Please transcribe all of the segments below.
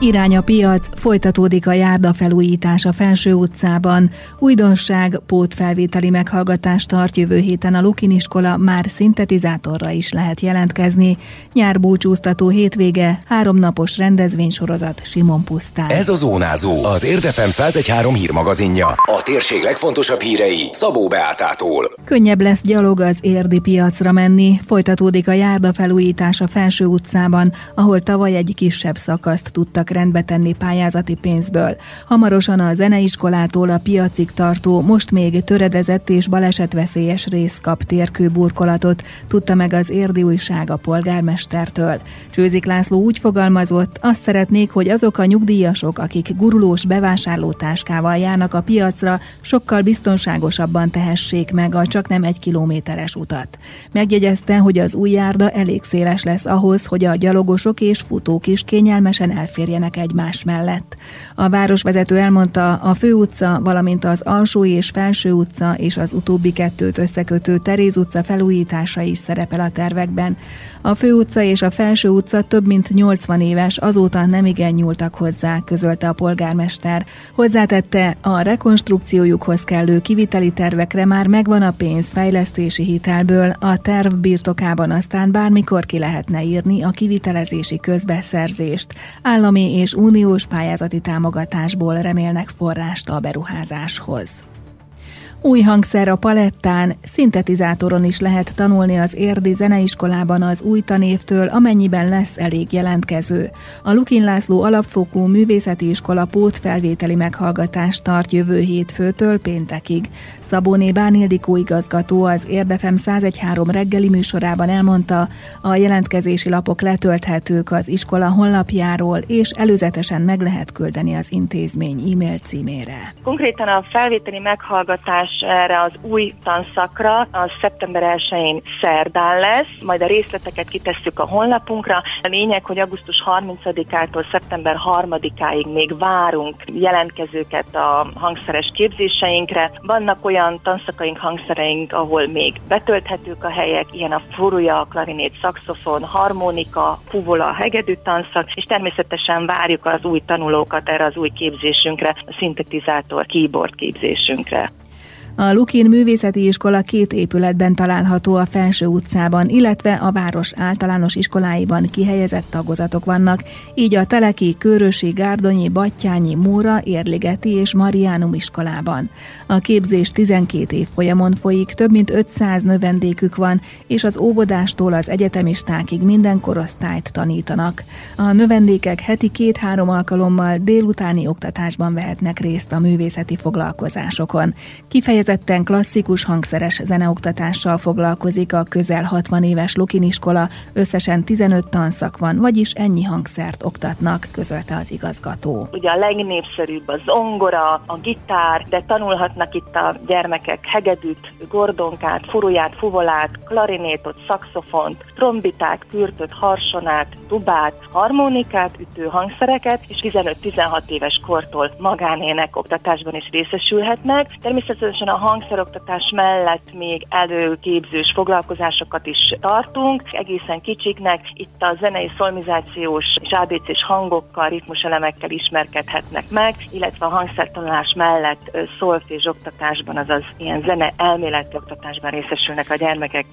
Irány a piac, folytatódik a járda felújítás a Felső utcában. Újdonság, pótfelvételi meghallgatás tart jövő héten a Lukin iskola, már szintetizátorra is lehet jelentkezni. Nyár búcsúztató hétvége, háromnapos rendezvénysorozat Simon Pusztán. Ez a Zónázó, az Érdefem 1013 hírmagazinja. A térség legfontosabb hírei Szabó Beátától. Könnyebb lesz gyalog az érdi piacra menni. Folytatódik a járda felújítás a Felső utcában, ahol tavaly egy kisebb szakaszt tudtak tudtak rendbe tenni pályázati pénzből. Hamarosan a zeneiskolától a piacig tartó, most még töredezett és balesetveszélyes rész kap térkőburkolatot, tudta meg az érdi újság a polgármestertől. Csőzik László úgy fogalmazott, azt szeretnék, hogy azok a nyugdíjasok, akik gurulós bevásárlótáskával járnak a piacra, sokkal biztonságosabban tehessék meg a csak nem egy kilométeres utat. Megjegyezte, hogy az új járda elég széles lesz ahhoz, hogy a gyalogosok és futók is kényelmesen elférjenek legyenek egymás mellett. A városvezető elmondta, a főutca, valamint az alsó és felső utca és az utóbbi kettőt összekötő Teréz utca felújítása is szerepel a tervekben. A főutca és a felső utca több mint 80 éves, azóta nem igen nyúltak hozzá, közölte a polgármester. Hozzátette, a rekonstrukciójukhoz kellő kiviteli tervekre már megvan a pénz fejlesztési hitelből, a terv birtokában aztán bármikor ki lehetne írni a kivitelezési közbeszerzést. Állami és uniós pályázati támogatásból remélnek forrást a beruházáshoz. Új hangszer a palettán, szintetizátoron is lehet tanulni az érdi zeneiskolában az új tanévtől, amennyiben lesz elég jelentkező. A Lukin László alapfokú művészeti iskola pótfelvételi meghallgatást tart jövő hétfőtől péntekig. Szabóné Bánildikó igazgató az Érdefem 1013 reggeli műsorában elmondta, a jelentkezési lapok letölthetők az iskola honlapjáról, és előzetesen meg lehet küldeni az intézmény e-mail címére. Konkrétan a felvételi meghallgatás tanulás erre az új tanszakra az szeptember 1-én szerdán lesz, majd a részleteket kitesszük a honlapunkra. A lényeg, hogy augusztus 30-ától szeptember 3-áig még várunk jelentkezőket a hangszeres képzéseinkre. Vannak olyan tanszakaink, hangszereink, ahol még betölthetők a helyek, ilyen a furúja, klarinét, szaxofon, harmonika, fuvola, hegedű tanszak, és természetesen várjuk az új tanulókat erre az új képzésünkre, a szintetizátor, keyboard képzésünkre. A Lukin Művészeti Iskola két épületben található a Felső utcában, illetve a város általános iskoláiban kihelyezett tagozatok vannak, így a Teleki, Körösi, Gárdonyi, Battyányi, Móra, Érligeti és Mariánum iskolában. A képzés 12 év folyamon folyik, több mint 500 növendékük van, és az óvodástól az egyetemistákig minden korosztályt tanítanak. A növendékek heti két-három alkalommal délutáni oktatásban vehetnek részt a művészeti foglalkozásokon. Kifejez kifejezetten klasszikus hangszeres zeneoktatással foglalkozik a közel 60 éves Lukin iskola, összesen 15 tanszak van, vagyis ennyi hangszert oktatnak, közölte az igazgató. Ugye a legnépszerűbb a zongora, a gitár, de tanulhatnak itt a gyermekek hegedűt, gordonkát, furuját, fuvolát, klarinétot, szaxofont, trombitát, kürtöt, harsonát, tubát, harmonikát, ütő hangszereket, és 15-16 éves kortól magánének oktatásban is részesülhetnek. Természetesen a hangszeroktatás mellett még előképzős foglalkozásokat is tartunk, egészen kicsiknek. Itt a zenei szolmizációs és ABC-s hangokkal, ritmuselemekkel ismerkedhetnek meg, illetve a hangszertanulás mellett szolfés oktatásban, azaz ilyen zene elméleti oktatásban részesülnek a gyermekek.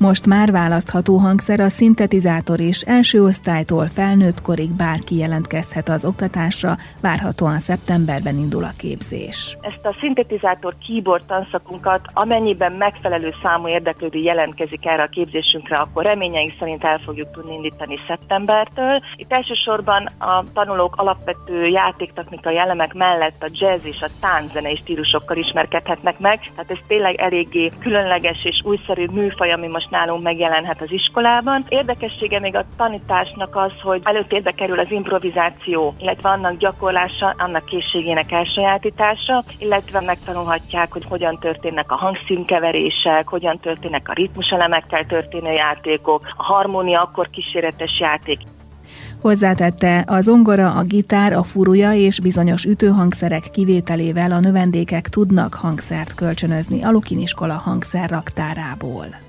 Most már választható hangszer a szintetizátor és első osztálytól felnőtt korig bárki jelentkezhet az oktatásra, várhatóan szeptemberben indul a képzés. Ezt a szintetizátor keyboard tanszakunkat, amennyiben megfelelő számú érdeklődő jelentkezik erre a képzésünkre, akkor reményeink szerint el fogjuk tudni indítani szeptembertől. Itt elsősorban a tanulók alapvető játéktechnikai elemek mellett a jazz és a tánczenei stílusokkal ismerkedhetnek meg, tehát ez tényleg eléggé különleges és újszerű műfaj, ami most nálunk megjelenhet az iskolában. Érdekessége még a tanításnak az, hogy előtérbe kerül az improvizáció, illetve annak gyakorlása, annak készségének elsajátítása, illetve megtanulhatják, hogy hogyan történnek a hangszínkeverések, hogyan történnek a ritmuselemekkel történő játékok, a harmónia akkor kíséretes játék. Hozzátette, a zongora, a gitár, a furúja és bizonyos ütőhangszerek kivételével a növendékek tudnak hangszert kölcsönözni a Lukin iskola hangszerraktárából.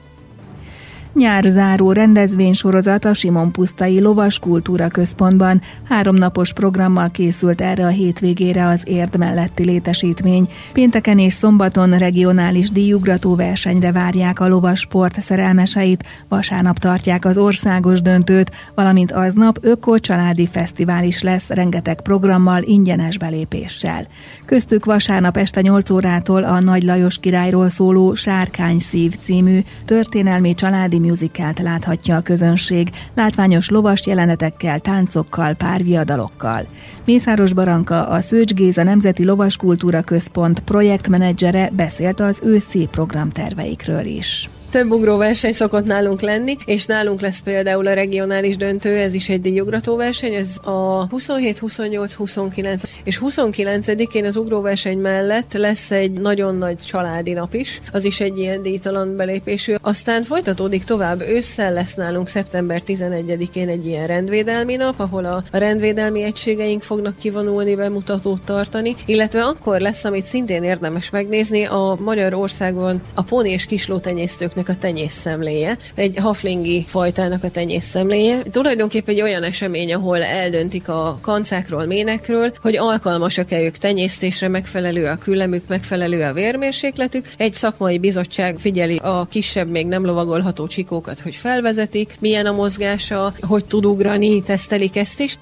Nyárzáró rendezvénysorozat a Simon Pusztai Lovas Kultúra Központban. Háromnapos programmal készült erre a hétvégére az érd melletti létesítmény. Pénteken és szombaton regionális díjugrató versenyre várják a lovas sport szerelmeseit, vasárnap tartják az országos döntőt, valamint aznap öko családi fesztivál is lesz rengeteg programmal, ingyenes belépéssel. Köztük vasárnap este 8 órától a Nagy Lajos királyról szóló Sárkány szív című történelmi családi musicalt láthatja a közönség, látványos lovas jelenetekkel, táncokkal, párviadalokkal. Mészáros Baranka, a Szőcs Géza Nemzeti Lovaskultúra Központ projektmenedzsere beszélt az őszi programterveikről is. Több ugróverseny szokott nálunk lenni, és nálunk lesz például a regionális döntő, ez is egy díjugrató verseny, ez a 27, 28, 29 és 29-én az ugróverseny mellett lesz egy nagyon nagy családi nap is, az is egy ilyen díjtalan belépésű. Aztán folytatódik tovább, ősszel lesz nálunk szeptember 11-én egy ilyen rendvédelmi nap, ahol a rendvédelmi egységeink fognak kivonulni, bemutatót tartani, illetve akkor lesz, amit szintén érdemes megnézni, a Magyarországon a poni és kislótenyésztők a tenyészszemléje, egy haflingi fajtának a tenyészszemléje. Tulajdonképpen egy olyan esemény, ahol eldöntik a kancákról, ménekről, hogy alkalmasak-e ők tenyésztésre, megfelelő a küllemük, megfelelő a vérmérsékletük. Egy szakmai bizottság figyeli a kisebb, még nem lovagolható csikókat, hogy felvezetik, milyen a mozgása, hogy tud ugrani, tesztelik ezt is.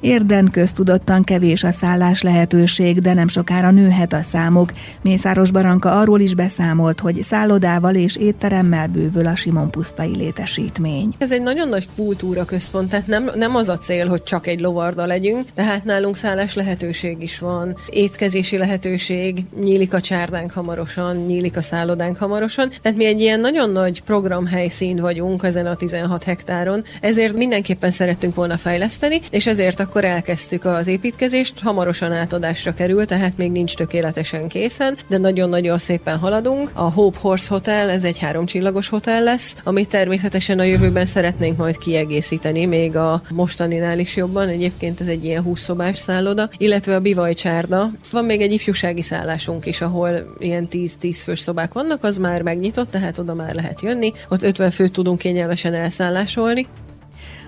Érden köztudottan kevés a szállás lehetőség, de nem sokára nőhet a számuk. Mészáros Baranka arról is beszámolt, hogy szállodával és étteremmel bővül a Simon pusztai létesítmény. Ez egy nagyon nagy kultúra központ, tehát nem, nem az a cél, hogy csak egy lovarda legyünk, tehát nálunk szállás lehetőség is van, étkezési lehetőség, nyílik a csárdánk hamarosan, nyílik a szállodánk hamarosan, tehát mi egy ilyen nagyon nagy programhelyszín vagyunk ezen a 16 hektáron, ezért mindenképpen szerettünk volna fejleszteni, és ezért a akkor elkezdtük az építkezést, hamarosan átadásra kerül, tehát még nincs tökéletesen készen, de nagyon-nagyon szépen haladunk. A Hope Horse Hotel, ez egy háromcsillagos hotel lesz, amit természetesen a jövőben szeretnénk majd kiegészíteni, még a mostaninál is jobban, egyébként ez egy ilyen 20 szobás szálloda, illetve a Bivaj Csárda. Van még egy ifjúsági szállásunk is, ahol ilyen 10-10 fős szobák vannak, az már megnyitott, tehát oda már lehet jönni. Ott 50 főt tudunk kényelmesen elszállásolni.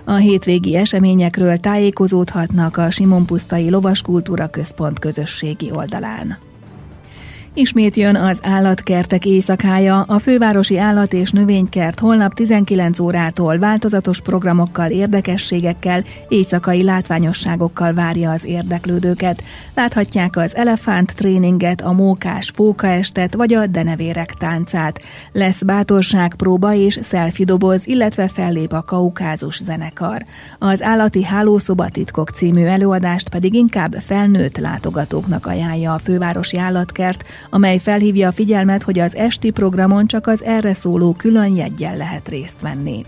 A hétvégi eseményekről tájékozódhatnak a Simon Pusztai Lovaskultúra Központ közösségi oldalán. Ismét jön az állatkertek éjszakája, a fővárosi állat- és növénykert holnap 19 órától változatos programokkal, érdekességekkel, éjszakai látványosságokkal várja az érdeklődőket. Láthatják az elefánt tréninget, a mókás fókaestet vagy a denevérek táncát. Lesz bátorságpróba és selfie doboz, illetve fellép a kaukázus zenekar. Az állati hálószoba titkok című előadást pedig inkább felnőtt látogatóknak ajánlja a fővárosi állatkert, amely felhívja a figyelmet, hogy az esti programon csak az erre szóló külön jegyen lehet részt venni.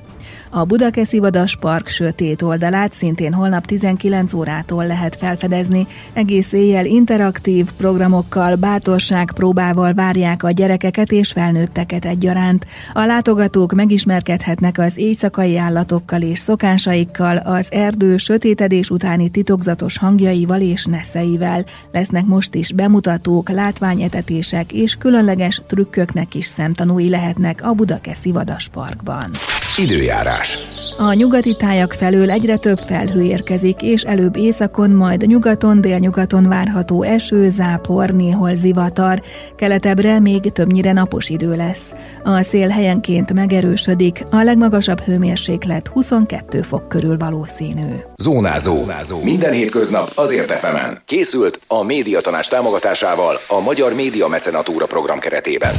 A Budakeszi Vadas Park sötét oldalát szintén holnap 19 órától lehet felfedezni. Egész éjjel interaktív programokkal, bátorság próbával várják a gyerekeket és felnőtteket egyaránt. A látogatók megismerkedhetnek az éjszakai állatokkal és szokásaikkal, az erdő sötétedés utáni titokzatos hangjaival és neszeivel. Lesznek most is bemutatók, látványetetések és különleges trükköknek is szemtanúi lehetnek a Budakeszi Vadas Parkban. Időjárás. A nyugati tájak felől egyre több felhő érkezik, és előbb északon, majd nyugaton, délnyugaton várható eső, zápor, néhol zivatar. Keletebbre még többnyire napos idő lesz. A szél helyenként megerősödik, a legmagasabb hőmérséklet 22 fok körül valószínű. Zónázó. Zónázó. Minden hétköznap azért efemen. Készült a médiatanás támogatásával a Magyar Média Mecenatúra program keretében.